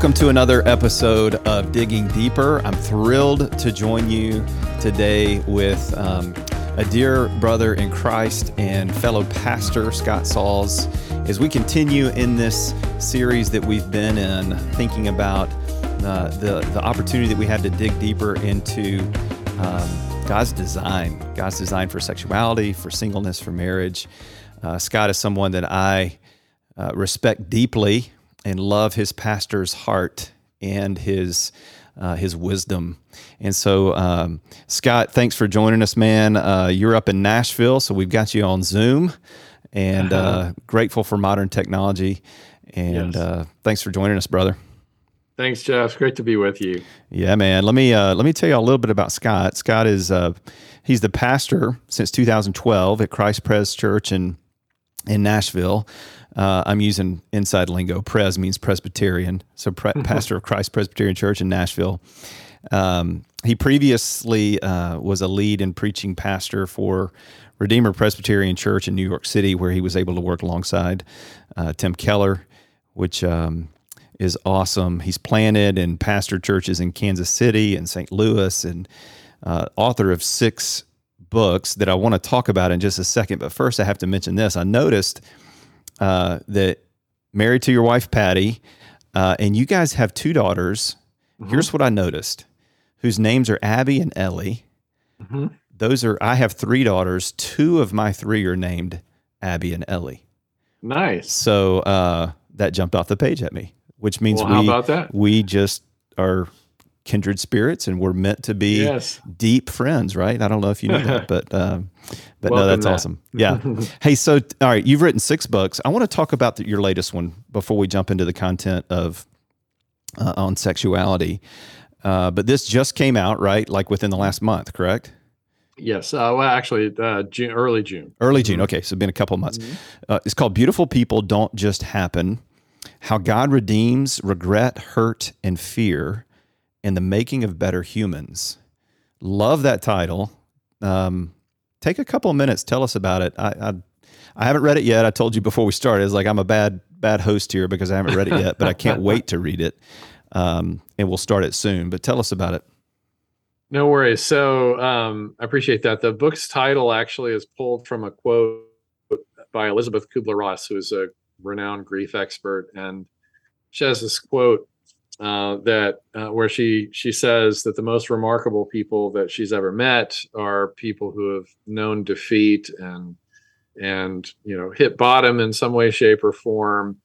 Welcome to another episode of Digging Deeper. I'm thrilled to join you today with um, a dear brother in Christ and fellow pastor, Scott Sauls, as we continue in this series that we've been in, thinking about uh, the, the opportunity that we have to dig deeper into um, God's design, God's design for sexuality, for singleness, for marriage. Uh, Scott is someone that I uh, respect deeply and love his pastor's heart and his uh, his wisdom. And so, um, Scott, thanks for joining us, man. Uh, you're up in Nashville, so we've got you on Zoom, and uh-huh. uh, grateful for modern technology. And yes. Uh, thanks for joining us, brother. Thanks, Jeff. Great to be with you. Yeah, man. Let me uh, let me tell you a little bit about Scott. Scott is uh, he's the pastor since 2012 at Christ Pres Church in in Nashville. Uh, I'm using inside lingo. Pres means Presbyterian, so pre- mm-hmm. pastor of Christ Presbyterian Church in Nashville. Um, he previously uh, was a lead and preaching pastor for Redeemer Presbyterian Church in New York City, where he was able to work alongside uh, Tim Keller, which um, is awesome. He's planted and pastored churches in Kansas City and St. Louis, and uh, author of six books that I want to talk about in just a second. But first, I have to mention this. I noticed uh, that married to your wife Patty, uh, and you guys have two daughters. Mm-hmm. Here's what I noticed: whose names are Abby and Ellie. Mm-hmm. Those are I have three daughters. Two of my three are named Abby and Ellie. Nice. So uh, that jumped off the page at me, which means well, we we just are kindred spirits and we're meant to be yes. deep friends, right? I don't know if you know that, but um, but Welcome no, that's that. awesome. Yeah. hey, so all right, you've written six books. I want to talk about the, your latest one before we jump into the content of uh, on sexuality. Uh, but this just came out, right? Like within the last month, correct? Yes. Uh, well, actually, uh, June, early June. Early June. Mm-hmm. Okay, so it's been a couple months. Mm-hmm. Uh, it's called "Beautiful People Don't Just Happen: How God Redeems Regret, Hurt, and Fear." And the making of better humans. Love that title. Um, take a couple of minutes. Tell us about it. I, I, I haven't read it yet. I told you before we started. It's like I'm a bad bad host here because I haven't read it yet, but I can't wait to read it. Um, and we'll start it soon. But tell us about it. No worries. So um, I appreciate that. The book's title actually is pulled from a quote by Elizabeth Kubler Ross, who is a renowned grief expert, and she has this quote uh, that uh, where she she says that the most remarkable people that she's ever met are people who have known defeat and and you know hit bottom in some way, shape, or form,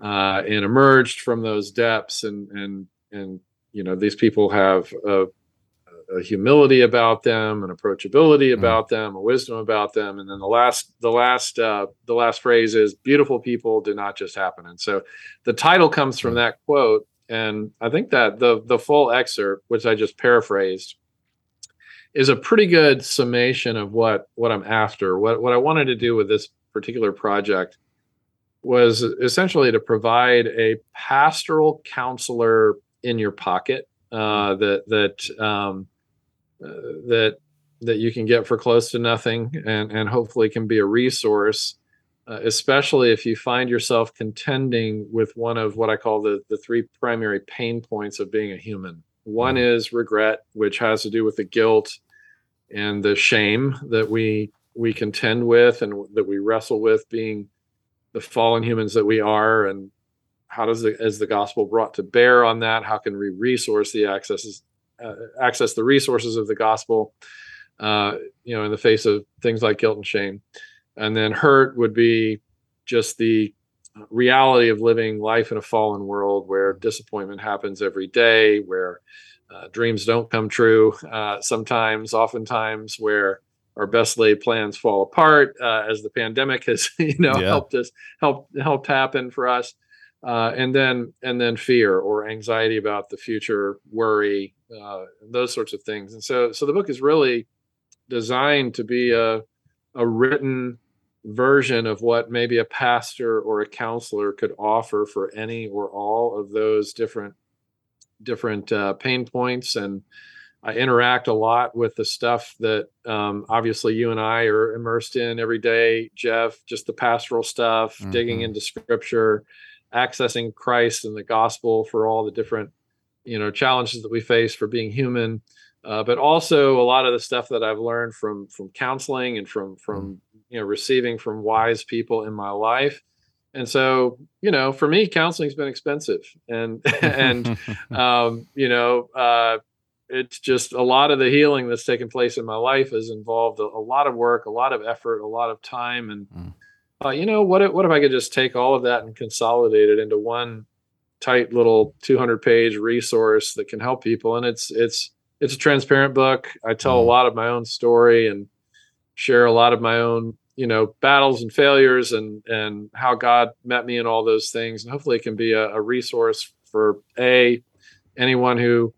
uh, and emerged from those depths. And and and you know these people have a, a humility about them, an approachability mm-hmm. about them, a wisdom about them. And then the last the last uh, the last phrase is beautiful people do not just happen. And so the title comes from mm-hmm. that quote and I think that the the full excerpt, which I just paraphrased, is a pretty good summation of what what I'm after. What what I wanted to do with this particular project was essentially to provide a pastoral counselor in your pocket uh, that that um, uh, that that you can get for close to nothing, and and hopefully can be a resource uh, especially if you find yourself contending with one of what I call the, the three primary pain points of being a human. One mm-hmm. is regret, which has to do with the guilt and the shame that we we contend with and that we wrestle with being the fallen humans that we are and how does the is the gospel brought to bear on that how can we resource the accesses uh, access the resources of the gospel uh, you know in the face of things like guilt and shame and then hurt would be just the reality of living life in a fallen world where disappointment happens every day, where uh, dreams don't come true uh, sometimes, oftentimes, where our best laid plans fall apart uh, as the pandemic has you know yeah. helped us helped helped happen for us uh, and then and then fear or anxiety about the future worry uh, those sorts of things and so so the book is really designed to be a a written version of what maybe a pastor or a counselor could offer for any or all of those different different uh, pain points. And i interact a lot with the stuff that um, obviously you and i are immersed in every day jeff just the pastoral stuff mm-hmm. digging into scripture accessing Christ and the gospel for all the different you know challenges that we face for being human. Uh, but also a lot of the stuff that I've learned from from counseling and from from you know receiving from wise people in my life. And so, you know, for me, counseling's been expensive, and and um, you know, uh, it's just a lot of the healing that's taken place in my life has involved a, a lot of work, a lot of effort, a lot of time, and mm. uh, you know, what if, what if I could just take all of that and consolidate it into one tight little 200 page resource that can help people? And it's it's it's a transparent book. I tell mm. a lot of my own story and share a lot of my own, you know, battles and failures and and how God met me in all those things. And hopefully, it can be a, a resource for a anyone who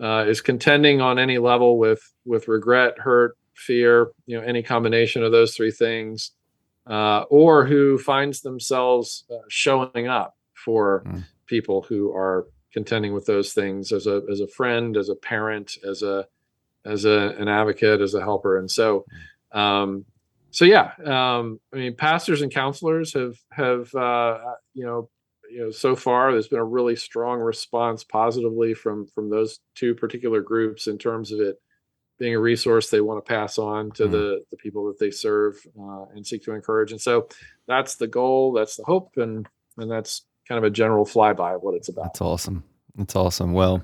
uh, is contending on any level with with regret, hurt, fear, you know, any combination of those three things, uh, or who finds themselves uh, showing up for mm. people who are contending with those things as a as a friend, as a parent, as a as a, an advocate, as a helper, and so um, so yeah. Um, I mean, pastors and counselors have have uh, you know you know so far there's been a really strong response positively from from those two particular groups in terms of it being a resource they want to pass on to mm. the the people that they serve uh, and seek to encourage and so that's the goal that's the hope and and that's kind of a general flyby of what it's about. That's awesome. That's awesome. Well,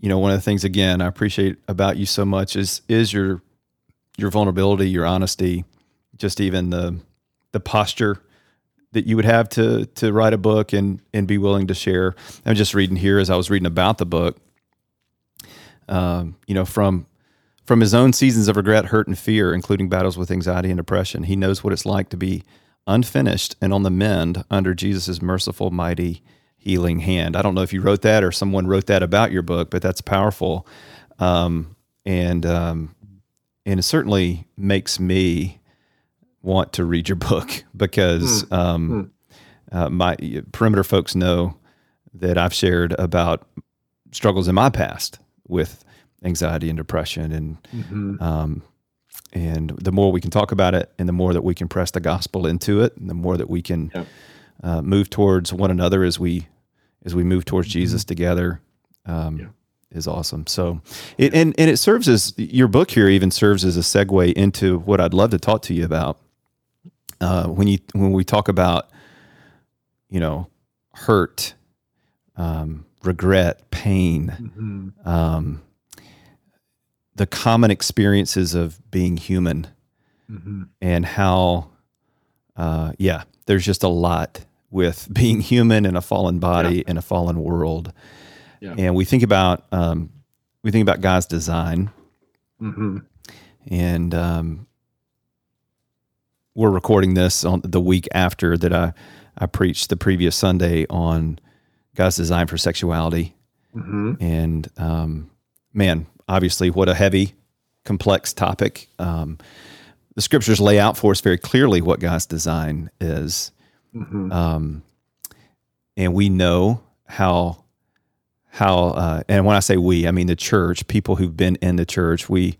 you know, one of the things again I appreciate about you so much is is your your vulnerability, your honesty, just even the the posture that you would have to to write a book and and be willing to share. I'm just reading here as I was reading about the book. Um, you know, from from his own seasons of regret, hurt, and fear, including battles with anxiety and depression, he knows what it's like to be unfinished and on the mend under Jesus' merciful, mighty, healing hand. I don't know if you wrote that or someone wrote that about your book, but that's powerful. Um, and um, and it certainly makes me want to read your book because mm. Um, mm. Uh, my perimeter folks know that I've shared about struggles in my past with anxiety and depression and mm-hmm. um, and the more we can talk about it and the more that we can press the gospel into it and the more that we can yeah. uh, move towards one another as we as we move towards mm-hmm. jesus together um, yeah. Is awesome so it and, and it serves as your book here even serves as a segue into what i'd love to talk to you about uh, when you when we talk about you know hurt um, regret pain mm-hmm. um, the common experiences of being human mm-hmm. and how uh, yeah there's just a lot with being human in a fallen body yeah. in a fallen world yeah. and we think about um, we think about god's design mm-hmm. and um, we're recording this on the week after that i i preached the previous sunday on god's design for sexuality mm-hmm. and um, man obviously, what a heavy, complex topic. Um, the scriptures lay out for us very clearly what God's design is. Mm-hmm. Um, and we know how how uh, and when I say we, I mean the church, people who've been in the church, we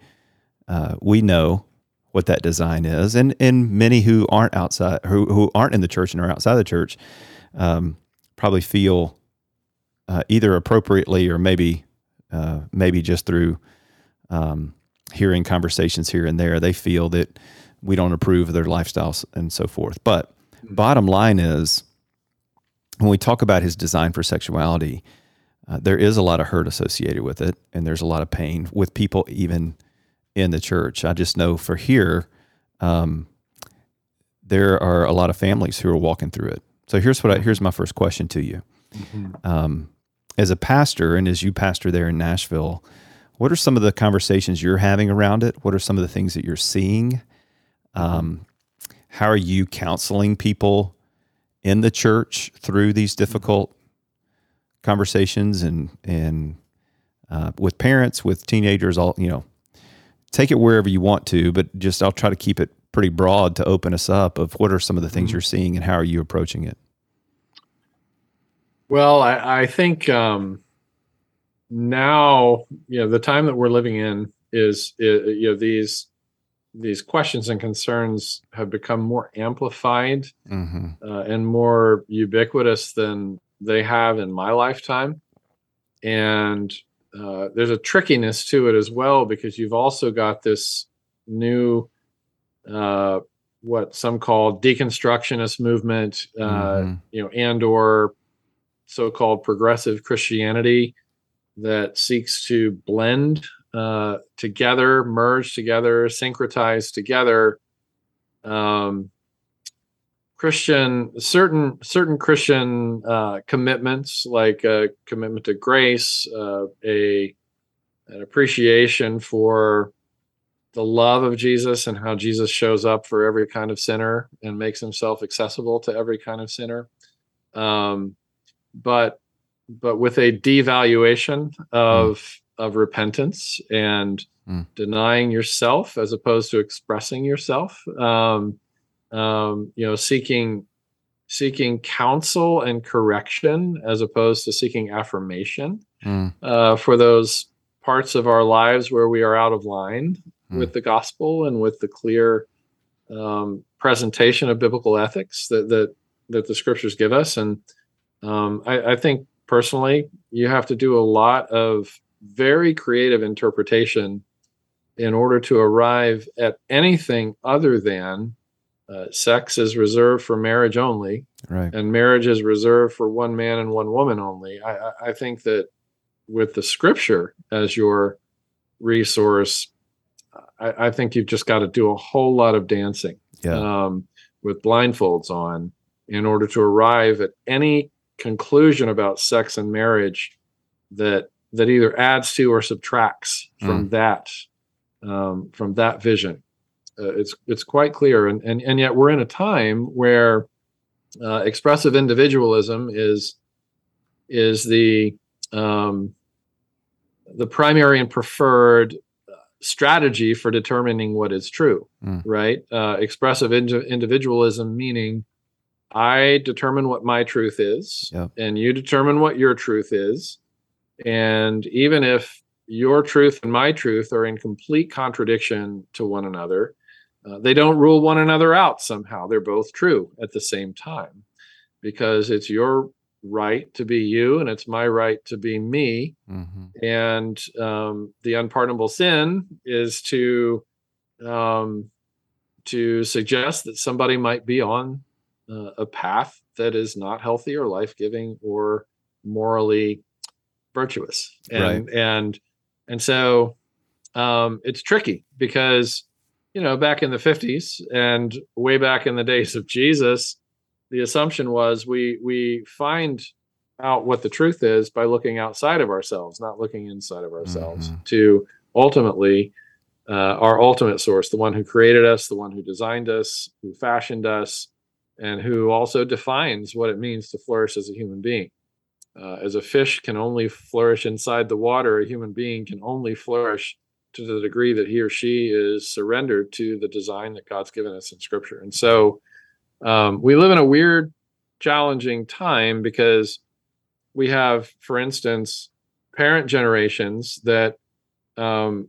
uh, we know what that design is, and and many who aren't outside, who who aren't in the church and are outside the church, um, probably feel uh, either appropriately or maybe uh, maybe just through um, hearing conversations here and there, they feel that we don't approve of their lifestyles and so forth. But bottom line is, when we talk about his design for sexuality, uh, there is a lot of hurt associated with it, and there's a lot of pain with people even in the church. I just know for here, um, there are a lot of families who are walking through it. So here's what I, here's my first question to you. Mm-hmm. Um, as a pastor and as you pastor there in Nashville, what are some of the conversations you're having around it? What are some of the things that you're seeing? Um, how are you counseling people in the church through these difficult conversations and and uh, with parents, with teenagers? All you know, take it wherever you want to, but just I'll try to keep it pretty broad to open us up of what are some of the things mm-hmm. you're seeing and how are you approaching it. Well, I, I think um, now, you know, the time that we're living in is, you know, these these questions and concerns have become more amplified hmm uh, and more ubiquitous than they have in my lifetime. And uh, there's a trickiness to it as well because you've also got this new, uh, what some call deconstructionist movement, uh, Mhm. you know, and or so-called progressive Christianity that seeks to blend uh, together, merge together, syncretize together um, Christian certain certain Christian uh, commitments, like a commitment to grace, uh, a an appreciation for the love of Jesus and how Jesus shows up for every kind of sinner and makes himself accessible to every kind of sinner. Um, but but with a devaluation of of repentance and Mm. denying yourself as opposed to expressing yourself. Um, um, you know, seeking seeking counsel and correction as opposed to seeking affirmation Mm. uh, for those parts of our lives where we are out of line Mm. with the gospel and with the clear um, presentation of biblical ethics that that that the scriptures give us. And um, I, I think personally, you have to do a lot of very creative interpretation in order to arrive at anything other than uh, sex is reserved for marriage only Right. and marriage is reserved for one man and one woman only. I, I, think that with the scripture as your resource, I, I think you've just got to do a whole lot of dancing Yeah. um, with blindfolds on in order to arrive at any conclusion about sex and marriage that that either adds to or subtracts from that um, from that vision. Uh, it's it's quite clear, and, and and yet we're in a time where uh, expressive individualism is is the um, the primary and preferred uh, strategy for determining what is true. Mm. Right? Uh, expressive indi- individualism meaning I determine what my truth is, Yep. and you determine what your truth is, and even if your truth and my truth are in complete contradiction to one another. Uh, they don't rule one another out somehow. They're both true at the same time because it's your right to be you and it's my right to be me. hmm And um, the unpardonable sin is to um, to suggest that somebody might be on uh, a path that is not healthy or life giving or morally virtuous. And and and so um, it's tricky because you know back in the 50s and way back in the days of Jesus, the assumption was we we find out what the truth is by looking outside of ourselves, not looking inside of ourselves Mhm. to ultimately uh, our ultimate source, the one who created us, the one who designed us, who fashioned us, and who also defines what it means to flourish as a human being. Uh, as a fish can only flourish inside the water, a human being can only flourish to the degree that he or she is surrendered to the design that God's given us in Scripture. And so um, we live in a weird, challenging time because we have, for instance, parent generations that um,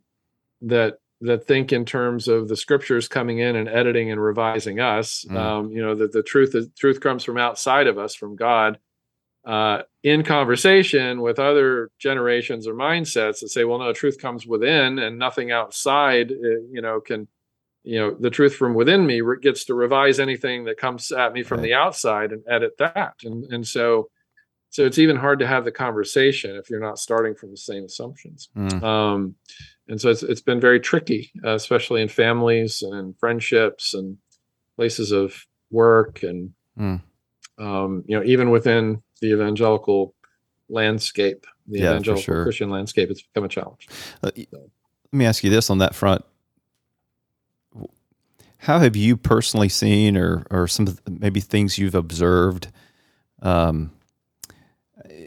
that that think in terms of the scriptures coming in and editing and revising us. Mm. Um, you know that the truth is, truth comes from outside of us, from God. Uh, in conversation with other generations or mindsets that say, "Well, no, truth comes within, and nothing outside, uh, you know, can." You know, the truth from within me gets to revise anything that comes at me from Right. the outside and edit that, and and so, so it's even hard to have the conversation if you're not starting from the same assumptions Mm. um, and so it's it's been very tricky, uh, especially in families and friendships and places of work, and Mm. Um, you know even within the evangelical landscape, the Yeah, evangelical sure. Christian landscape, it's become a challenge. Uh, y- let me ask you this on that front. How have you personally seen, or or some of the- maybe things you've observed, um,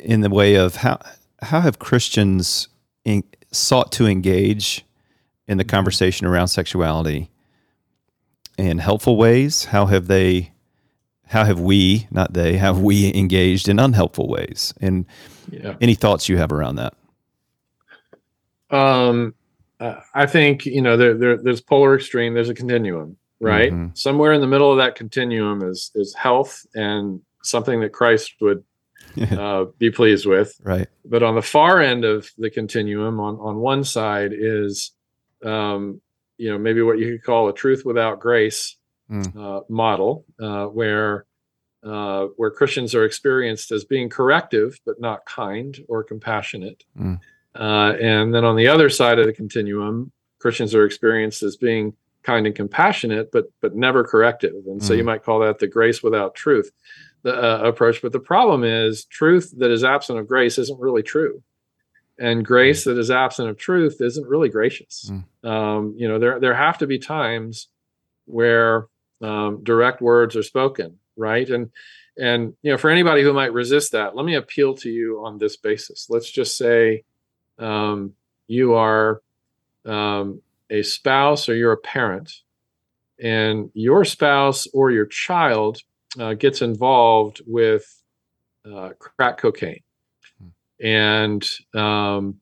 in the way of how how have Christians in, sought to engage in the conversation around sexuality in helpful ways? How have they? How have we, not they, have we engaged in unhelpful ways? And Yeah. any thoughts you have around that? Um, uh, I think you know there, there, there's polar extreme. There's a continuum, right? Mhm. Somewhere in the middle of that continuum is is health and something that Christ would uh, be pleased with. right. But on the far end of the continuum, on on one side is, um, you know, maybe what you could call a truth without grace Mm. uh, model, uh, where uh, where Christians are experienced as being corrective but not kind or compassionate. Mm. Uh, and then on the other side of the continuum, Christians are experienced as being kind and compassionate, but but never corrective. And so you Mm. might call that the grace without truth the uh, approach. But the problem is, truth that is absent of grace isn't really true, and grace that is absent of truth isn't really gracious. Mm. Um, you know, there there have to be times where um, direct words are spoken, right? And and you know, for anybody who might resist that, let me appeal to you on this basis. Let's just say um, you are um, a spouse or you're a parent, and your spouse or your child uh, gets involved with uh, crack cocaine, and um,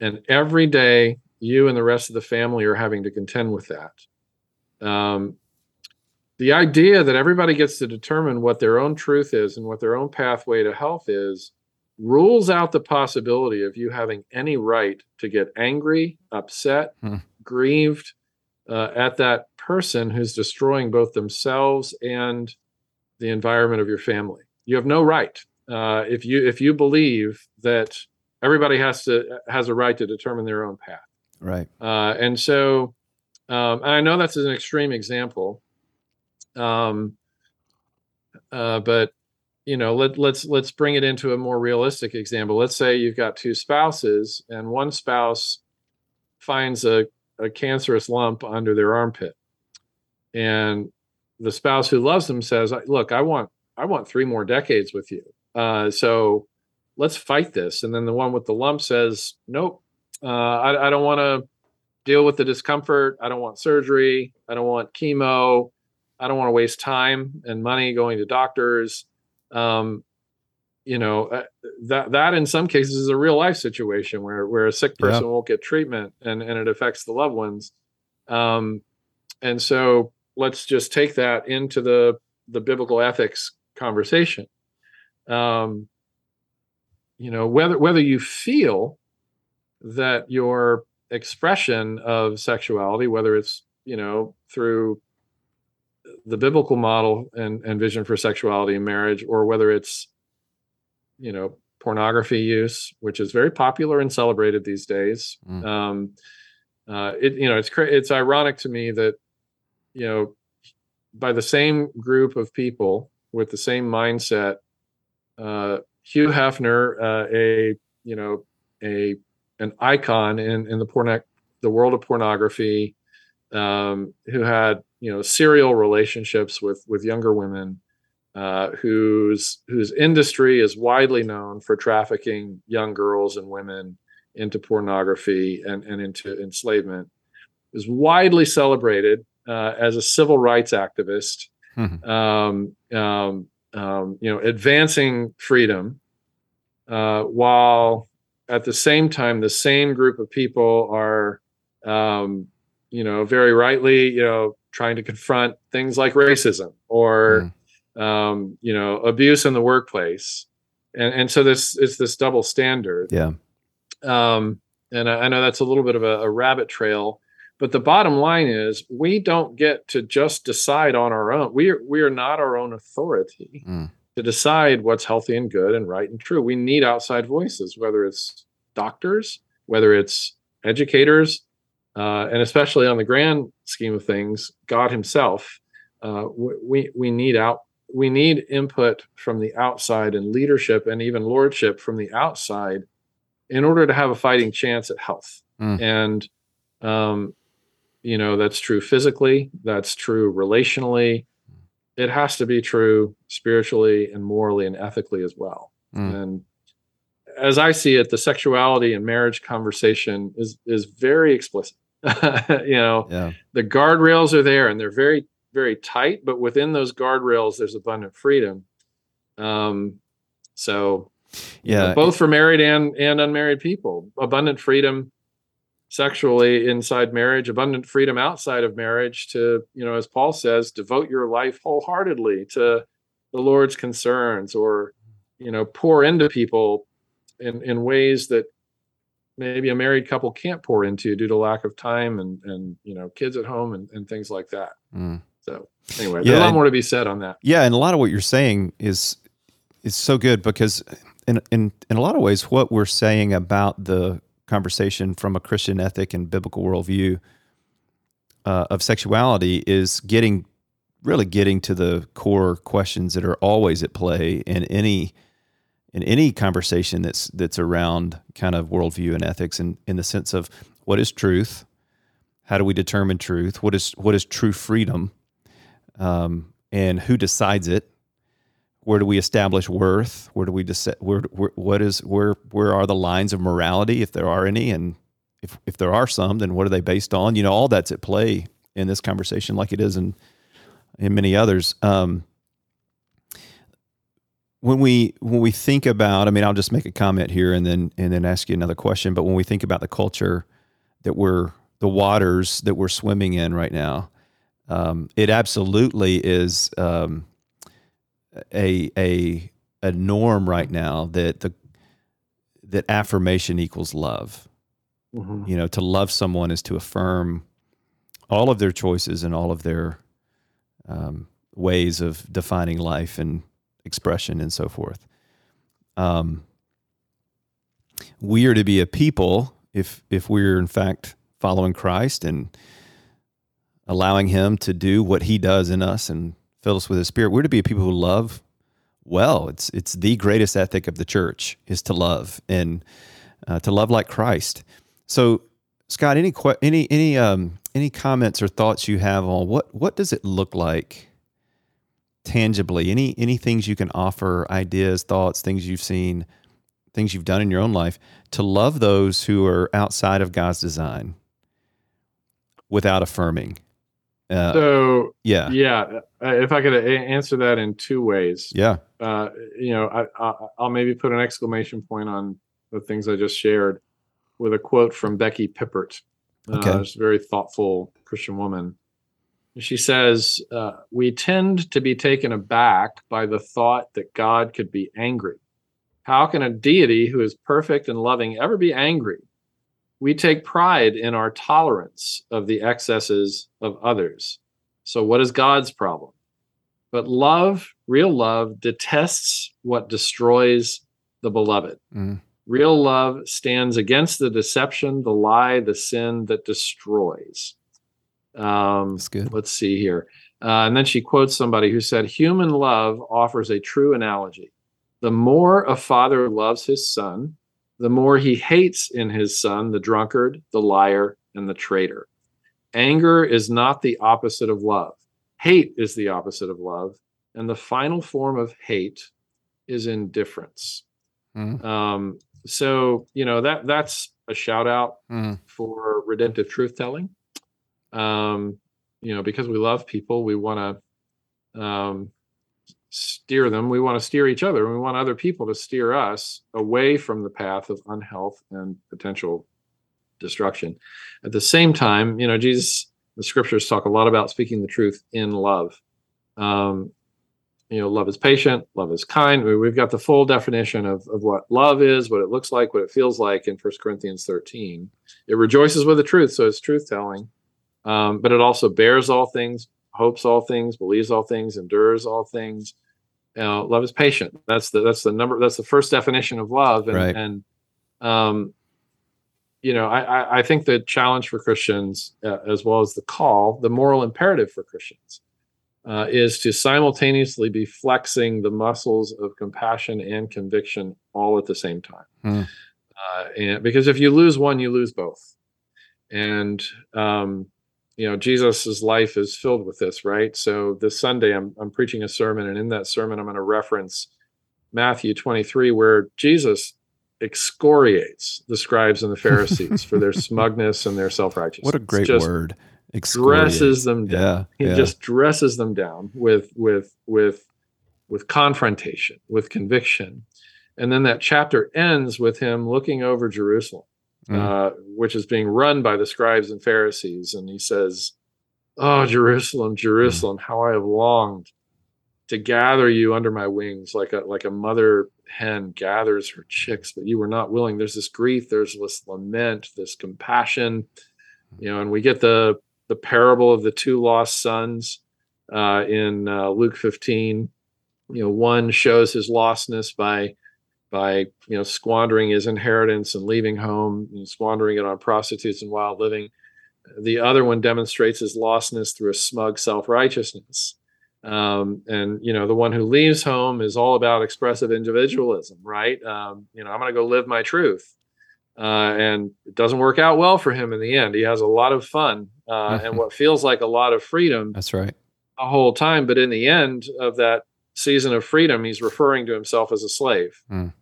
and every day you and the rest of the family are having to contend with that. Um, the idea that everybody gets to determine what their own truth is and what their own pathway to health is rules out the possibility of you having any right to get angry, upset, Hmm. grieved uh, at that person who's destroying both themselves and the environment of your family. You have no right uh, if you if you believe that everybody has to has a right to determine their own path. Right. Uh, and so, um, I know that's an extreme example, um, uh, but you know, let let's let's bring it into a more realistic example. Let's say you've got two spouses, and one spouse finds a, a cancerous lump under their armpit, and the spouse who loves them says, "Look, I want I want three more decades with you, uh, so let's fight this." And then the one with the lump says, "Nope." Uh, I, I don't want to deal with the discomfort. I don't want surgery. I don't want chemo. I don't want to waste time and money going to doctors. Um, you know uh, that that in some cases is a real life situation where where a sick person won't get treatment and and it affects the loved ones. Um, and so let's just take that into the the biblical ethics conversation. Um, you know whether whether you feel that your expression of sexuality, whether it's you know through the biblical model and, and vision for sexuality and marriage, or whether it's you know pornography use, which is very popular and celebrated these days. Mm. Um, uh, it you know it's cra- it's ironic to me that you know by the same group of people with the same mindset, uh, Hugh Hefner, uh, a you know a an icon in in the porn the world of pornography, um, who had you know serial relationships with with younger women, uh, whose whose industry is widely known for trafficking young girls and women into pornography and and into enslavement, is widely celebrated uh, as a civil rights activist, Mhm. um, um, um, you know, advancing freedom, uh, while at the same time, the same group of people are, um, you know, very rightly, you know, trying to confront things like racism or, um, you know, abuse in the workplace, and and so this it's this double standard. Yeah. Um, and I, I know that's a little bit of a, a rabbit trail, but the bottom line is we don't get to just decide on our own. We are we are not our own authority Mm. to decide what's healthy and good and right and true. We need outside voices, whether it's doctors, whether it's educators, uh, and especially on the grand scheme of things, God Himself. Uh, we we need out we need input from the outside and leadership and even lordship from the outside in order to have a fighting chance at health. Mm. And um, you know that's true physically, that's true relationally. It has to be true spiritually and morally and ethically as well. Mm. And as I see it, the sexuality and marriage conversation is is very explicit. you know, Yeah. the guardrails are there and they're very very tight, but within those guardrails, there's abundant freedom. Um, so you know, Yeah. both for married and and unmarried people, abundant freedom sexually inside marriage, abundant freedom outside of marriage to, you know, as Paul says, devote your life wholeheartedly to the Lord's concerns or, you know, pour into people in, in ways that maybe a married couple can't pour into due to lack of time and, and you know, kids at home and, and things like that. Mm. So anyway, yeah, there's a lot more to be said on that. Yeah. And a lot of what you're saying is, is so good because in, in, in a lot of ways, what we're saying about the conversation from a Christian ethic and biblical worldview uh, of sexuality is getting really getting to the core questions that are always at play in any in any conversation that's that's around kind of worldview and ethics and in the sense of what is truth how do we determine truth what is what is true freedom um, and who decides it where do we establish worth? Where do we decide? Where, where, what is where where are the lines of morality if there are any, and if if there are some, then what are they based on? You know, all that's at play in this conversation, like it is in in many others. Um, when we when we think about, I mean, I'll just make a comment here and then and then ask you another question. But when we think about the culture that we're the waters that we're swimming in right now, um, it absolutely is. Um, a a a norm right now that the that affirmation equals love. Mm-hmm. You know, to love someone is to affirm all of their choices and all of their um, ways of defining life and expression and so forth. Um, we are to be a people if if we're in fact following Christ and allowing Him to do what He does in us and fill us with His Spirit. We're to be a people who love well. It's it's the greatest ethic of the church is to love and uh, to love like Christ. So, Scott, any any any um, any comments or thoughts you have on what what does it look like tangibly? Any any things you can offer, ideas, thoughts, things you've seen, things you've done in your own life to love those who are outside of God's design without affirming uh, so yeah, yeah. Uh, if I could answer that in two ways, yeah. Uh, you know, I, i'll maybe put an exclamation point on the things I just shared with a quote from Becky Pippert. Uh, okay, uh, she's a very thoughtful Christian woman. She says, uh, "We tend to be taken aback by the thought that God could be angry. How can a deity who is perfect and loving ever be angry? we take pride in our tolerance of the excesses of others. So, what is God's problem? But love, real love, detests what destroys the beloved. Mm. Real love stands against the deception, the lie, the sin that destroys. Um, That's good. Let's see here. Uh, and then she quotes somebody who said, Human love offers a true analogy. The more a father loves his son, the more he hates in his son the drunkard, the liar, and the traitor. Anger is not the opposite of love. Hate is the opposite of love. And the final form of hate is indifference. Mm. Um, so, you know, that that's a shout out mm. for redemptive truth telling. Um, you know, because we love people, we want to um, steer them. We want to steer each other. And we want other people to steer us away from the path of unhealth and potential destruction. At the same time, you know, Jesus, the scriptures talk a lot about speaking the truth in love. Um, you know, love is patient, love is kind. We've got the full definition of, of what love is, what it looks like, what it feels like in First Corinthians 13. It rejoices with the truth, so it's truth telling. Um, but it also bears all things, hopes all things, believes all things, endures all things. You know, love is patient. That's the that's the number. That's the first definition of love. And, right. and um, you know, I, I think the challenge for Christians, uh, as well as the call, the moral imperative for Christians, uh, is to simultaneously be flexing the muscles of compassion and conviction all at the same time. Hmm. Uh, and because if you lose one, you lose both. And um, you know jesus's life is filled with this right? So this sunday i'm, I'm preaching a sermon and in that sermon i'm going to reference matthew 23 where jesus excoriates the scribes and the pharisees for their smugness and their self-righteousness. What a great just word dresses them down. Yeah, he yeah. just dresses them down with with with with confrontation with conviction. And then that chapter ends with him looking over jerusalem mm. uh, which is being run by the scribes and Pharisees. And he says, Oh, Jerusalem, Jerusalem, mm. how I have longed to gather you under my wings like a like a mother hen gathers her chicks, but you were not willing. There's this grief, there's this lament, this compassion, you know, and we get the the parable of the two lost sons uh, in uh, Luke 15. You know, one shows his lostness by by you know squandering his inheritance and leaving home and squandering it on prostitutes and wild living. The other one demonstrates his lostness through a smug self-righteousness. Um, and you know, the one who leaves home is all about expressive individualism, right? Um, you know, I'm going to go live my truth. Uh, and it doesn't work out well for him in the end. He has a lot of fun uh, and what feels like a lot of freedom. That's right. a whole time, but in the end of that season of freedom, he's referring to himself as a slave. Mm.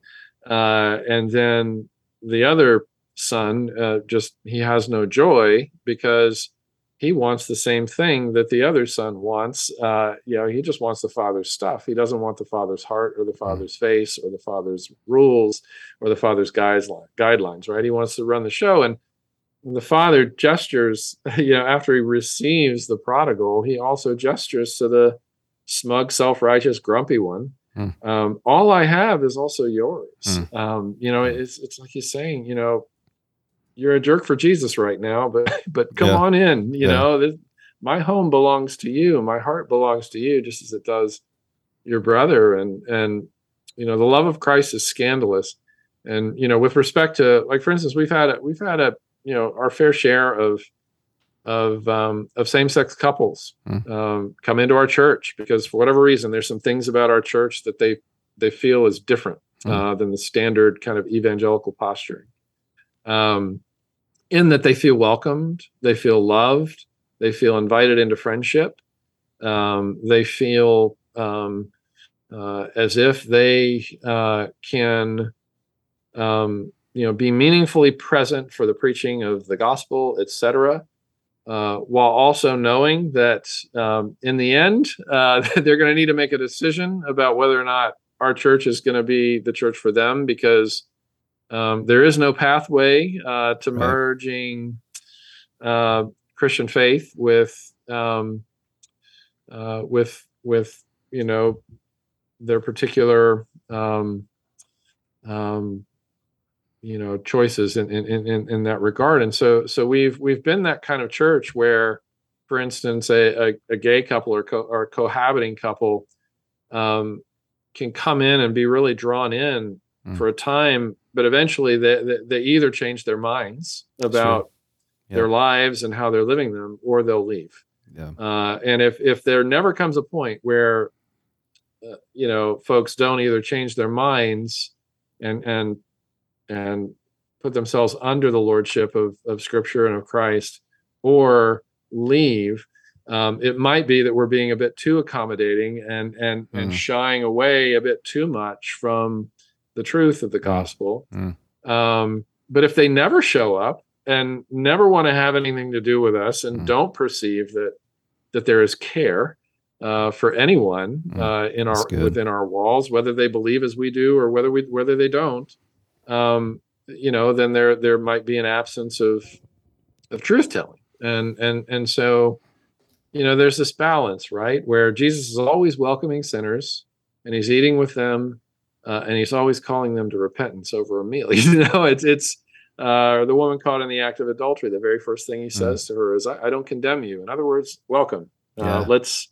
Uh, and then the other son, uh, just he has no joy because he wants the same thing that the other son wants. Uh, you know, he just wants the father's stuff. He doesn't want the father's heart or the hmm. father's face or the father's rules or the father's guidelines, right? He wants to run the show. And the father gestures, you know, after he receives the prodigal, he also gestures to the smug, self righteous, grumpy one. Mm. Um, all I have is also yours. Mm. Um, you know, it's it's like he's saying, you know, you're a jerk for Jesus right now, but but come yeah. on in. You yeah. know, this, my home belongs to you. My heart belongs to you, just as it does your brother. And and you know, the love of Christ is scandalous. And you know, with respect to like, for instance, we've had a we've had a you know our fair share of of um, of same sex couples mm. um, come into our church because for whatever reason there's some things about our church that they they feel is different mm. uh, than the standard kind of evangelical posturing. Um, in that they feel welcomed, they feel loved, they feel invited into friendship, um, they feel um, uh, as if they uh, can um, you know be meaningfully present for the preaching of the gospel etc uh, while also knowing that um, in the end uh, they're going to need to make a decision about whether or not our church is going to be the church for them because um, there is no pathway uh, to right. merging uh, Christian faith with um, uh, with with you know their particular um, um you know choices in in in, in that regard and so so we've we've been that kind of church where for instance a, a, a gay couple or, co- or a cohabiting couple um, can come in and be really drawn in mm. for a time but eventually they, they, they either change their minds about yeah. their lives and how they're living them or they'll leave yeah. Uh, and if if there never comes a point where uh, you know folks don't either change their minds and and and put themselves under the lordship of, of scripture and of christ or leave um, it might be that we're being a bit too accommodating and and mm. and shying away a bit too much from the truth of the mm. gospel mm. um, but if they never show up and never want to have anything to do with us and mm. don't perceive that that there is care uh, for anyone mm. uh, in our within our walls, whether they believe as we do or whether we whether they don't, um, you know, then there there might be an absence of of truth telling, and and and so, you know, there's this balance, right, where Jesus is always welcoming sinners, and he's eating with them, uh, and he's always calling them to repentance over a meal. You know, it's it's. Uh, the woman caught in the act of adultery, the very first thing he hmm. says mm. to her is, I, I, don't condemn you." In other words, welcome. Uh, yeah. let's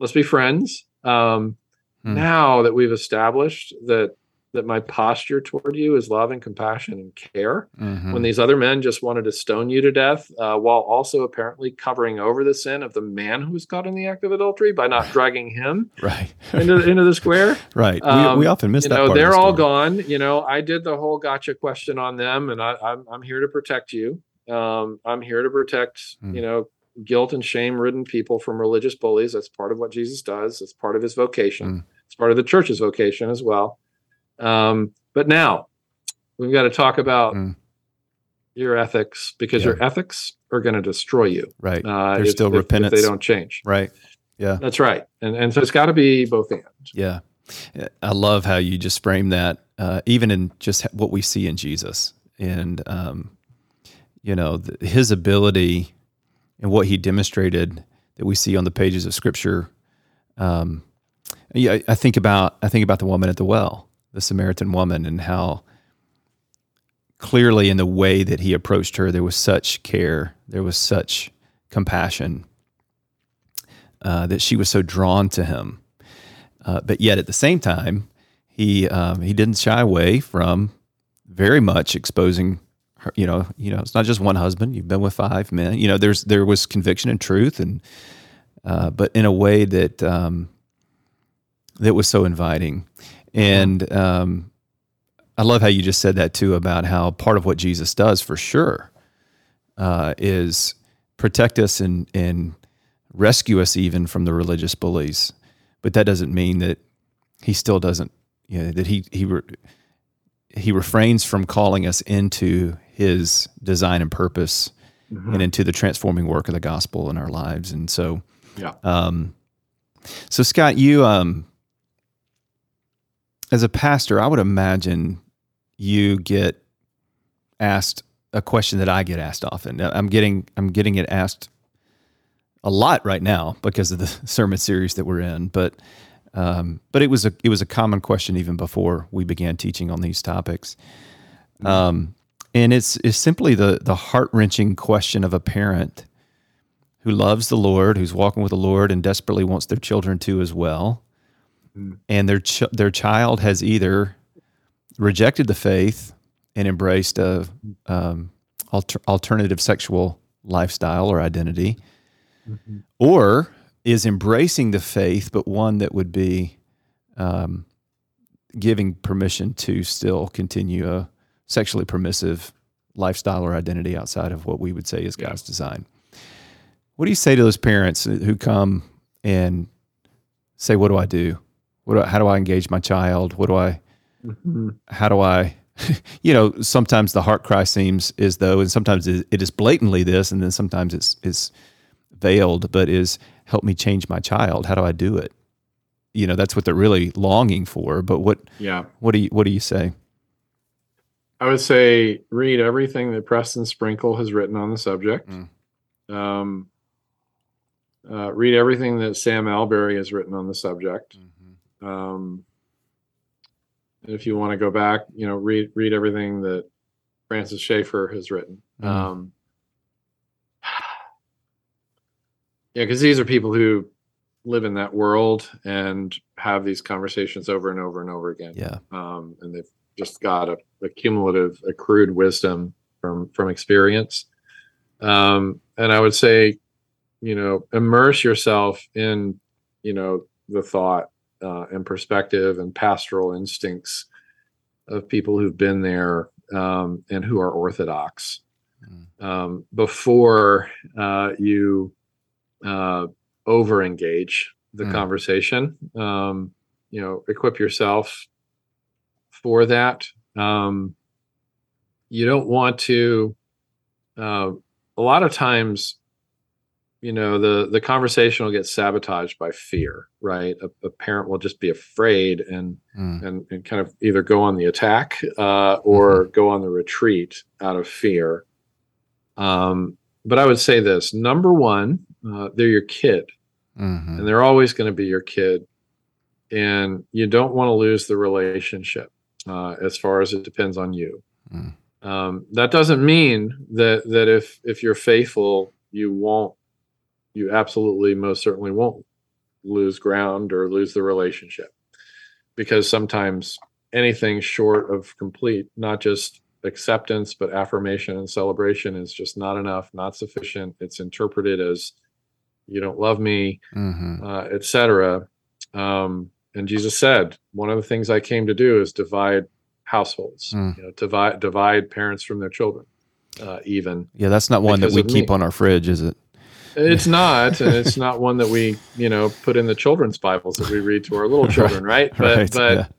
let's be friends. Um, mm. Now that we've established that that my posture toward you is love and compassion and care. Mm-hmm. When these other men just wanted to stone you to death, uh, while also apparently covering over the sin of the man who was caught in the act of adultery by not dragging him right into, into the square. Right. Um, we, we, often miss you that. Know, they're the all gone. You know, I did the whole gotcha question on them, and I, am I'm, I'm here to protect you. Um, I'm here to protect. Mm. You know, guilt and shame ridden people from religious bullies. That's part of what Jesus does. It's part of his vocation. Mm. It's part of the church's vocation as well. Um, but now we've got to talk about mm. your ethics because yeah. your ethics are going to destroy you. Right. Uh, There's if, still if, repentance. If they don't change. Right. Yeah. That's right. And and so it's got to be both and. Yeah. I love how you just frame that, uh, even in just what we see in Jesus. And um, you know, th- his ability and what he demonstrated that we see on the pages of Scripture. Um, yeah, I think about I think about the woman at the well, the Samaritan woman, and how clearly in the way that he approached her, there was such care, there was such compassion uh, that she was so drawn to him. Uh, but yet at the same time, he um, he didn't shy away from very much exposing her. You know, you know, it's not just one husband. You've been with five men. You know, there's there was conviction and truth, and uh, but in a way that um, that was so inviting. And um, I love how you just said that too about how part of what Jesus does for sure uh, is protect us and and rescue us even from the religious bullies. But that doesn't mean that he still doesn't, you know, that he he re, he refrains from calling us into his design and purpose mm-hmm. and into the transforming work of the gospel in our lives. And so, yeah. Um, so Scott, you um, as a pastor, I would imagine you get asked a question that I get asked often. I'm getting I'm getting it asked a lot right now because of the sermon series that we're in, but um, but it was a it was a common question even before we began teaching on these topics. Mm-hmm. Um, and it's it's simply the the heart wrenching question of a parent who loves the Lord, who's walking with the Lord, and desperately wants their children to as well. Mm. And their ch- their child has either rejected the faith and embraced a um, alter- alternative sexual lifestyle or identity, mm-hmm. or is embracing the faith, but one that would be um, giving permission to still continue a sexually permissive lifestyle or identity outside of what we would say is God's design. What do you say to those parents who come and say, "What do I do? What do I, how do I engage my child? What do I? Mm-hmm. How do I?" you know, sometimes the heart cry seems as though, and sometimes it is blatantly this, and then sometimes it's it's veiled, but is help me change my child. How do I do it? You know, that's what they're really longing for. But what? Yeah. What do you What do you say? I would say read everything that Preston Sprinkle has written on the subject. Mm. Um, uh, read everything that Sam Allberry has written on the subject. Mm-hmm. Um, if you want to go back, you know, read read everything that Francis Schaeffer has written. Mm. Um, Yeah, because these are people who live in that world and have these conversations over and over and over again. Yeah. Um, and they've just got a, a, cumulative, accrued wisdom from from experience. Um, and I would say, you know, immerse yourself in, you know, the thought uh, and perspective and pastoral instincts of people who've been there um, and who are orthodox mm. um, before uh, you uh, over engage the mm. conversation. Um, you know, equip yourself for that. Um, you don't want to. Uh, a lot of times, you know, the the conversation will get sabotaged by fear. Right, a, a parent will just be afraid and mm. and and kind of either go on the attack uh, or mm-hmm. go on the retreat out of fear. Um, but I would say this: number one, uh, they're your kid, mm-hmm. and they're always going to be your kid, and you don't want to lose the relationship. Uh, as far as it depends on you. Mm. Um, that doesn't mean that that if if you're faithful, you won't, you absolutely most certainly won't lose ground or lose the relationship, because sometimes anything short of complete, not just acceptance, but affirmation and celebration is just not enough, not sufficient. It's interpreted as you don't love me, mm-hmm. uh, etc. Um, and Jesus said, one of the things I came to do is divide households, mm. you know, divide divide parents from their children. Uh, even yeah, that's not one that we keep me. on our fridge, is it? It's not, and it's not one that we, you know, put in the children's Bibles that we read to our little children, right? But right, but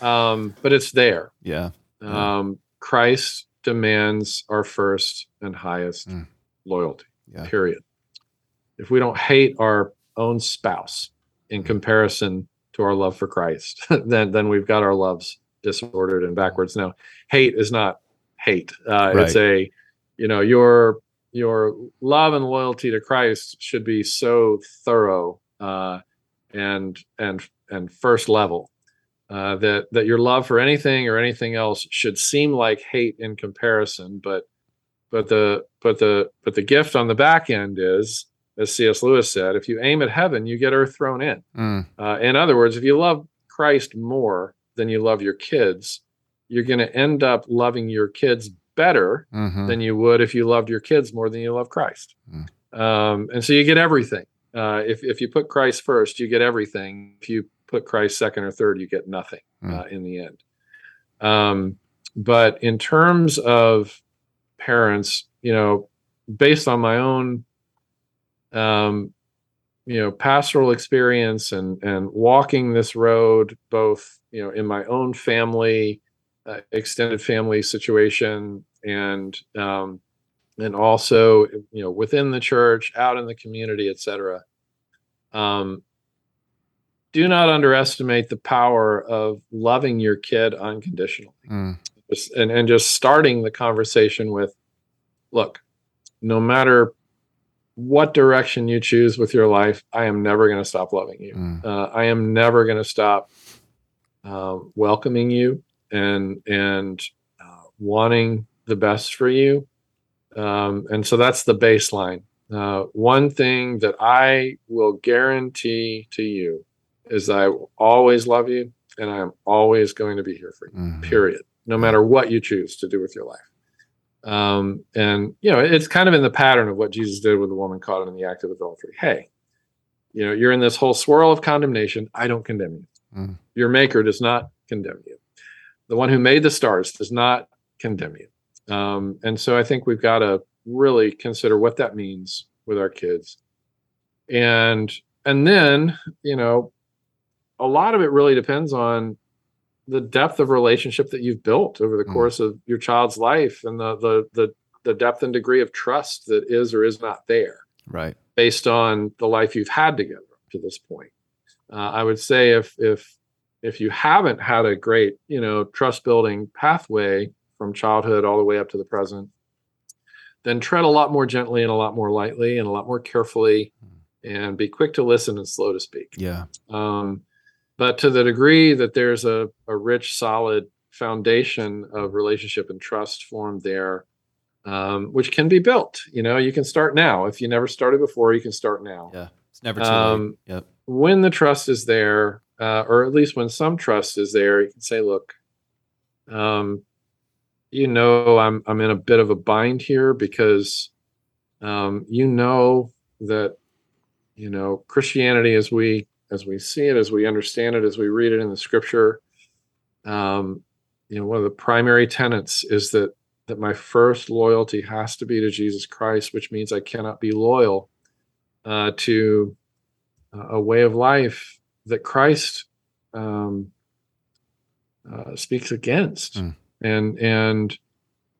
yeah. um, but it's there. Yeah. Um, Christ demands our first and highest mm. loyalty. Yeah. Period if we don't hate our own spouse in mm-hmm. comparison to our love for Christ, then then we've got our loves disordered and backwards. Now, hate is not hate. Uh, right. It's a you know your your love and loyalty to Christ should be so thorough uh, and and and first level uh, that that your love for anything or anything else should seem like hate in comparison, but but the but the but the gift on the back end is, as C.S. Lewis said, if you aim at heaven, you get earth thrown in. Mm. Uh, in other words, if you love Christ more than you love your kids, you're going to end up loving your kids better hmm than you would if you loved your kids more than you love Christ. Mm. Um, and so you get everything. Uh, if if you put Christ first, you get everything. If you put Christ second or third, you get nothing Mm. uh, in the end. Um, but in terms of parents, you know, based on my own, um, you know, pastoral experience and and walking this road, both you know, in my own family, uh, extended family situation, and um, and also you know within the church, out in the community, etc. Um, do not underestimate the power of loving your kid unconditionally Mm. just- and, and just starting the conversation with look no matter what direction you choose with your life i am never going to stop loving you Mm. uh, i am never going to stop um, welcoming you and and uh, wanting the best for you. Um, and so that's the baseline. Uh, one thing that i will guarantee to you is i will always love you and i'm always going to be here for you Mhm. period no matter what you choose to do with your life. Um, and you know it's kind of in the pattern of what jesus did with the woman caught in the act of adultery. Hey you know you're in this whole swirl of condemnation. I don't condemn you. Mm. your maker does not condemn you the one who made the stars does not condemn you um, and so i think we've got to really consider what that means with our kids and and then you know a lot of it really depends on the depth of relationship that you've built over the Mm. course of your child's life and the, the the the depth and degree of trust that is or is not there Right. based on the life you've had together to this point. Uh, I would say if if if you haven't had a great you know trust building pathway from childhood all the way up to the present, then tread a lot more gently and a lot more lightly and a lot more carefully, and be quick to listen and slow to speak. Yeah. Um, but to the degree that there's a, a rich, solid foundation of relationship and trust formed there, um, which can be built. You know, you can start now. If you never started before, you can start now. Yeah. It's never too Um, late. Yep. When the trust is there, uh, or at least when some trust is there, you can say, "Look, um, you know, I'm I'm in a bit of a bind here because, um, you know that, you know, Christianity as we as we see it, as we understand it, as we read it in the Scripture, um, you know, one of the primary tenets is that that my first loyalty has to be to Jesus Christ, which means I cannot be loyal uh, to a way of life that Christ um, uh, speaks against, Mm. and and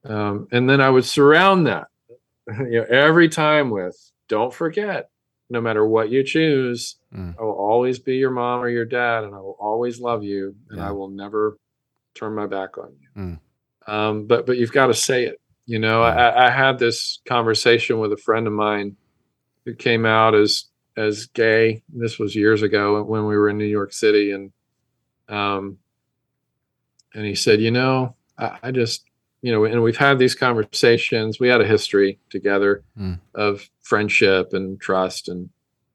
um, and then I would surround that, you know, every time with don't forget, no matter what you choose, Mm. I will always be your mom or your dad, and I will always love you, and Yeah. I will never turn my back on you. Mm. Um, but but you've got to say it. You know, I, I had this conversation with a friend of mine who came out as as gay. This was years ago when we were in New York City, and um, and he said, you know, I, I just, you know, and we've had these conversations. We had a history together Mm. of friendship and trust, and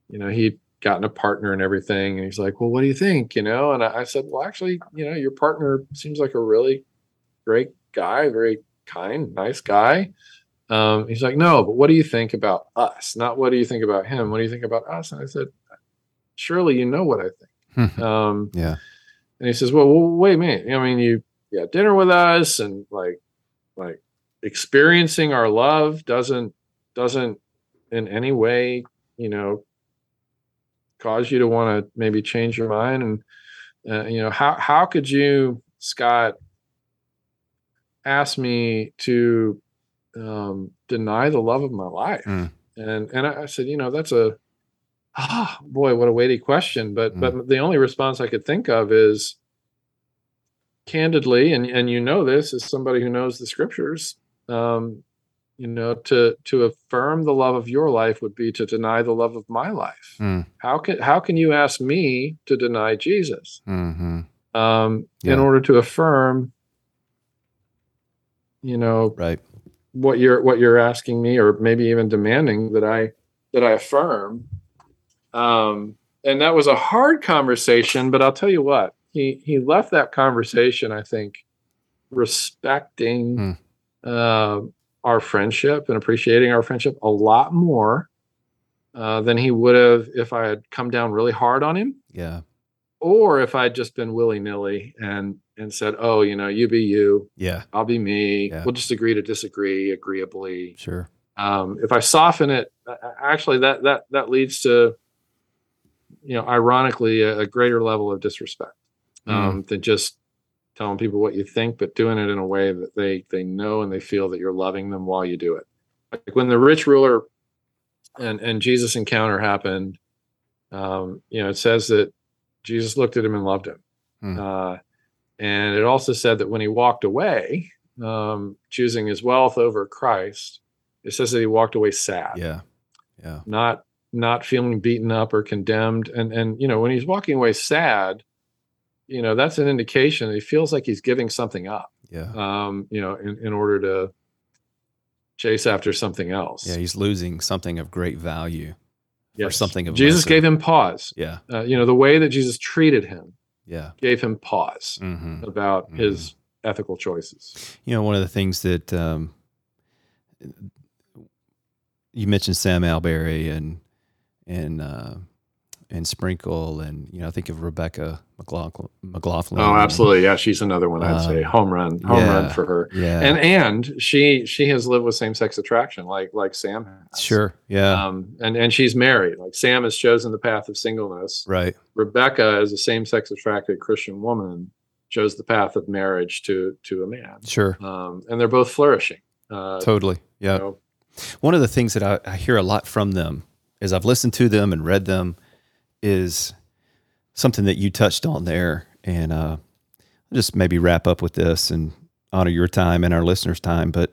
you know, he'd gotten a partner and everything. And he's like, well, what do you think? You know, and I, I said, well, actually, you know, your partner seems like a really great guy, very kind, nice guy. Um, he's like, no, but what do you think about us? Not what do you think about him? What do you think about us? And I said, surely you know what I think. Um, yeah. and he says, well, well, wait a minute. I mean, you, you had dinner with us and like, like experiencing our love doesn't, doesn't in any way, you know, cause you to want to maybe change your mind. And, uh, you know, how, how could you, Scott, ask me to um, deny the love of my life? Mm. And, and I I said, you know, that's a, ah, boy, what a weighty question. But, Mm. but the only response I could think of is candidly, and, and you know this as somebody who knows the scriptures, um, you know to to affirm the love of your life would be to deny the love of my life Mm. how can how can you ask me to deny jesus hmm um Yeah. in order to affirm you know Right. What you're what you're asking me or maybe even demanding that i that i affirm. Um and that was a hard conversation but i'll tell you what he he left that conversation i think respecting uh, our friendship and appreciating our friendship a lot more uh, than he would have if i had come down really hard on him. Yeah. or if i'd just been willy-nilly and and said oh you know you be you Yeah. I'll be me. Yeah. We'll just agree to disagree agreeably. Sure. Um, if I soften it, actually, that that that leads to, you know, ironically, a, a greater level of disrespect um, than just telling people what you think, but doing it in a way that they they know and they feel that you're loving them while you do it. Like when the rich ruler and and Jesus encounter happened, um, you know, it says that Jesus looked at him and loved him. Hmm. Uh, and it also said that when he walked away, um, choosing his wealth over Christ, it says that he walked away sad, Yeah. Yeah. not not feeling beaten up or condemned. And and you know, when he's walking away sad, you know, that's an indication that he feels like he's giving something up. Yeah. Um, you know, in, in order to chase after something else. Yeah. He's losing something of great value Yes. something of Jesus lesser. gave him pause. Yeah. Uh, you know, the way that Jesus treated him Yeah. gave him pause hmm about his ethical choices. You know, one of the things that um, you mentioned Sam Allberry and and uh, and Sprinkle and you know I think of Rebecca McLaughlin. McLaughlin Oh, absolutely. Yeah, she's another one I'd say Um, home run, home yeah. run for her. Yeah. And and she she has lived with same sex attraction like like Sam has. sure. Yeah. Um, and and she's married. Like Sam has chosen the path of singleness. right. Rebecca, as a same sex attracted Christian woman, chose the path of marriage to to a man. Sure. Um, and they're both flourishing. Uh, Totally. Yeah. you know, One of the things that I, I hear a lot from them is I've listened to them and read them is something that you touched on there. And uh, I'll just maybe wrap up with this and honor your time and our listeners' time. But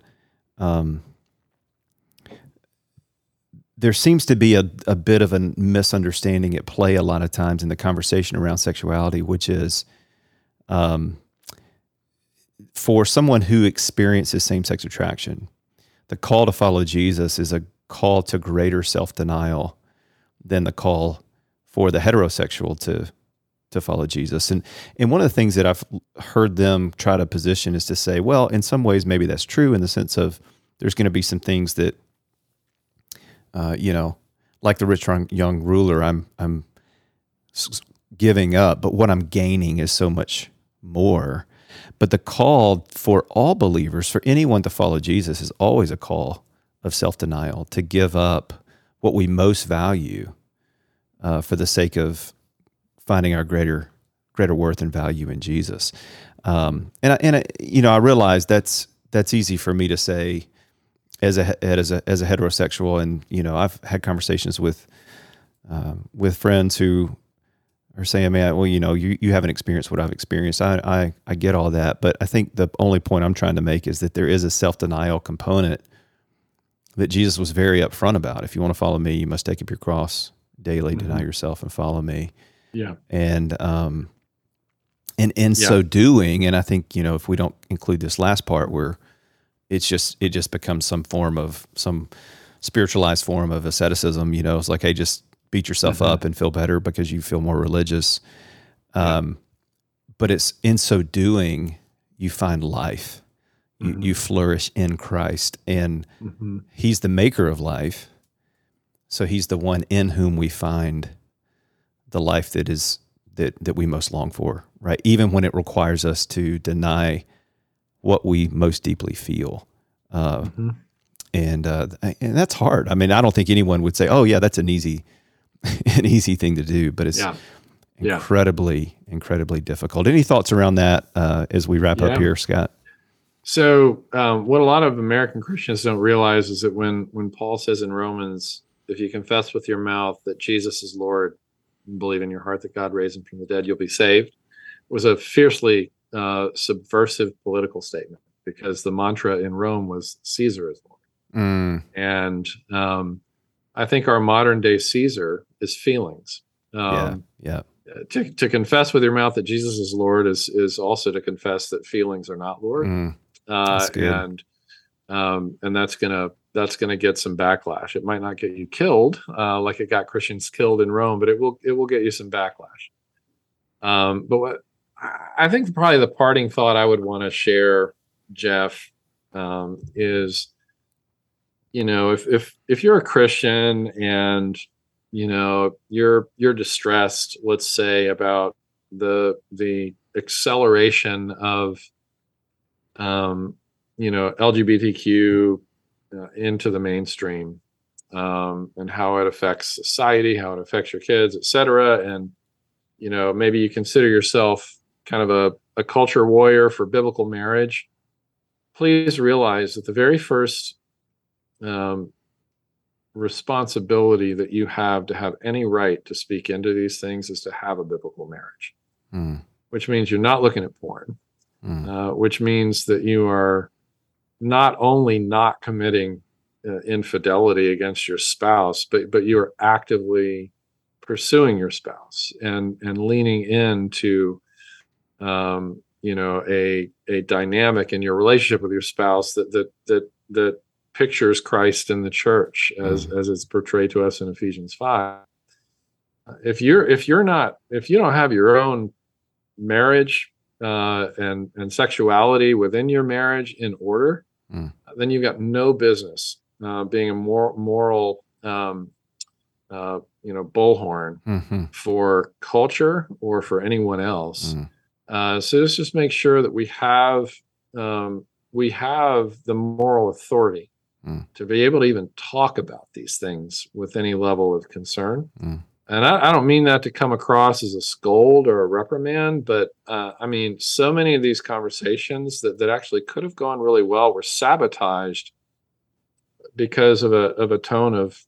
um, there seems to be a, a bit of a misunderstanding at play a lot of times in the conversation around sexuality, which is um, for someone who experiences same sex attraction, the call to follow Jesus is a call to greater self denial than the call for the heterosexual to to follow Jesus. And and one of the things that I've heard them try to position is to say, well, in some ways maybe that's true in the sense of there's going to be some things that uh, you know, like the rich young- ruler, I'm I'm giving up, but what I'm gaining is so much more. But the call for all believers, for anyone to follow Jesus, is always a call of self denial to give up what we most value uh, for the sake of finding our greater greater worth and value in Jesus. Um, and I, and I, you know, I realize that's that's easy for me to say as a as a as a heterosexual, and you know, I've had conversations with um, with friends who are saying, "Man, well, you know, you, you haven't experienced what I've experienced." I, I I get all that, but I think the only point I'm trying to make is that there is a self denial component that Jesus was very upfront about. If you want to follow me, you must take up your cross daily, deny Mhm. yourself, and follow me. yeah. And um, and in Yeah. so doing, and I think you know, if we don't include this last part, where it's just it just becomes some form of some spiritualized form of asceticism. You know, it's like, hey, just beat yourself Mhm. up and feel better because you feel more religious. Um, but it's in so doing, you find life. You, Mhm. you flourish in Christ, and Mhm. He's the maker of life. So He's the one in whom we find the life that is that that we most long for, right? Even when it requires us to deny what we most deeply feel. Uh, Mhm. and uh, and that's hard. I mean, I don't think anyone would say, "Oh, yeah, that's an easy, an easy thing to do," but it's Yeah. Yeah. incredibly, incredibly difficult. Any thoughts around that uh, as we wrap up here, Scott? So, um, what a lot of American Christians don't realize is that when when Paul says in Romans, if you confess with your mouth that Jesus is Lord, and believe in your heart that God raised him from the dead, you'll be saved, was a fiercely uh, subversive political statement because the mantra in Rome was Caesar is Lord. Mm, and um, I think our modern day Caesar is feelings. Um, yeah. to, to confess with your mouth that Jesus is Lord is is also to confess that feelings are not Lord, Mm, uh, that's good. and um, and that's gonna that's gonna get some backlash. It might not get you killed uh, like it got Christians killed in Rome, but it will it will get you some backlash. Um, but what I think probably the parting thought I would want to share, Jeff, um, is you know if if if you're a Christian and you know you're you're distressed let's say about the the acceleration of um you know lgbtq uh, into the mainstream um and how it affects society how it affects your kids et cetera. And you know maybe you consider yourself kind of a, a culture warrior for biblical marriage. Please realize that the very first um, responsibility that you have to have any right to speak into these things is to have a biblical marriage, mm, which means you're not looking at porn, mm, uh, which means that you are not only not committing uh, infidelity against your spouse, but but you are actively pursuing your spouse and and leaning into um, you know a a dynamic in your relationship with your spouse that that that that pictures Christ in the church as as it's portrayed to us in Ephesians 5 if you're if you're not if you don't have your own marriage uh, and and sexuality within your marriage in order Mm. then you've got no business uh, being a more moral um, uh, you know bullhorn mhm, for culture or for anyone else Mm. uh, so let's just make sure that we have um, we have the moral authority Mm. to be able to even talk about these things with any level of concern. And I, I don't mean that to come across as a scold or a reprimand, but uh, I mean so many of these conversations that, that actually could have gone really well were sabotaged because of a of a tone of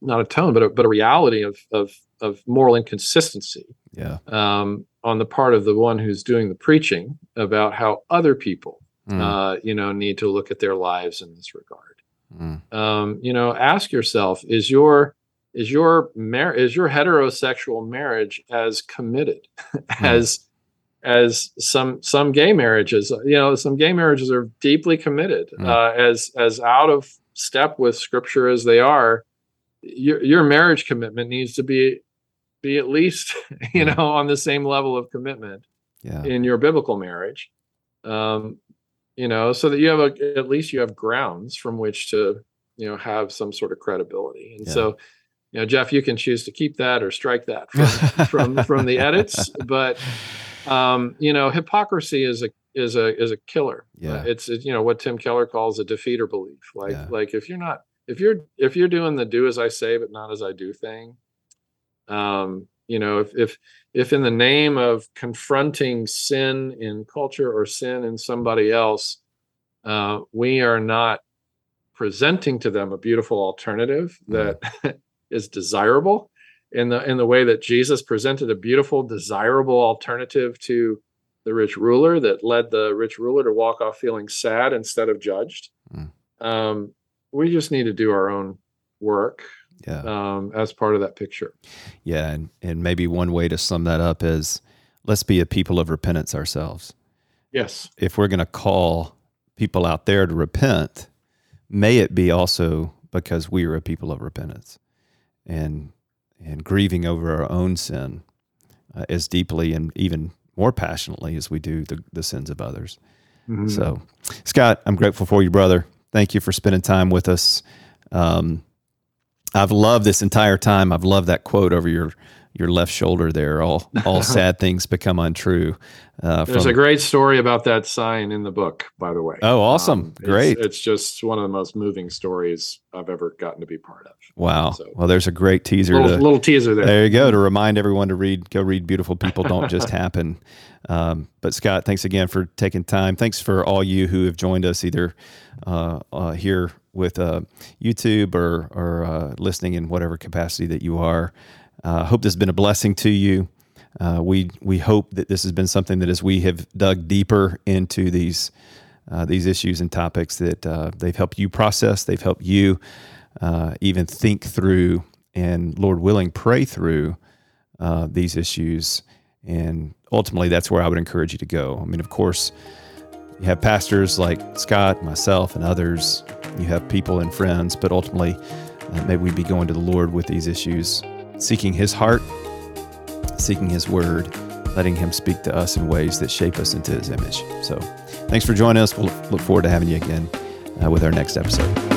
not a tone, but a, but a reality of of of moral inconsistency Yeah. um, on the part of the one who's doing the preaching about how other people, Mm, uh, you know, need to look at their lives in this regard. mm, Um, you know, ask yourself: Is your is your mar- is your heterosexual marriage as committed as as some some gay marriages? You know, some gay marriages are deeply committed, Mm. uh, as as out of step with Scripture as they are. Your your marriage commitment needs to be be at least you Mm. know on the same level of commitment yeah. in your biblical marriage um you know so that you have a at least you have grounds from which to you know have some sort of credibility and Yeah. so you know jeff you can choose to keep that or strike that from from from the edits but um you know hypocrisy is a is a is a killer Yeah. Uh, it's it, you know what tim keller calls a defeater belief like Yeah. like if you're not if you're if you're doing the do as i say but not as i do thing um you know if if if in the name of confronting sin in culture or sin in somebody else uh, we are not presenting to them a beautiful alternative that is desirable in the in the way that Jesus presented a beautiful desirable alternative to the rich ruler that led the rich ruler to walk off feeling sad instead of judged Mm. um, we just need to do our own work yeah. um, as part of that picture Yeah, and, and maybe one way to sum that up is let's be a people of repentance ourselves. yes If we're going to call people out there to repent, may it be also because we are a people of repentance and and grieving over our own sin uh, as deeply and even more passionately as we do the, the sins of others. Mhm. So, Scott, I'm grateful for you, brother. Thank you for spending time with us. Um, I've loved this entire time. I've loved that quote over your your left shoulder there. All all sad things become untrue. Uh, There's from- a great story about that sign in the book, by the way. Oh, awesome. Um, Great. It's, just one of the most moving stories I've ever gotten to be part of. wow. so- Well, there's a great teaser. Little, to, little teaser there. there you go to remind everyone to read. Go read. Beautiful people don't just happen. Um, but Scott, thanks again for taking time. Thanks for all you who have joined us either uh, uh, here with uh, YouTube or or uh, listening in whatever capacity that you are. Uh, hope this has been a blessing to you. Uh, we we hope that this has been something that as we have dug deeper into these uh, these issues and topics that they've helped you process. They've helped you even think through and, Lord willing, pray through uh, these issues. And ultimately, that's where I would encourage you to go. I mean, of course, you have pastors like Scott, myself, and others. You have people and friends, but ultimately, uh, maybe we'd be going to the Lord with these issues, seeking His heart, seeking His word, letting Him speak to us in ways that shape us into His image. So, thanks for joining us. We'll look forward to having you again uh, with our next episode.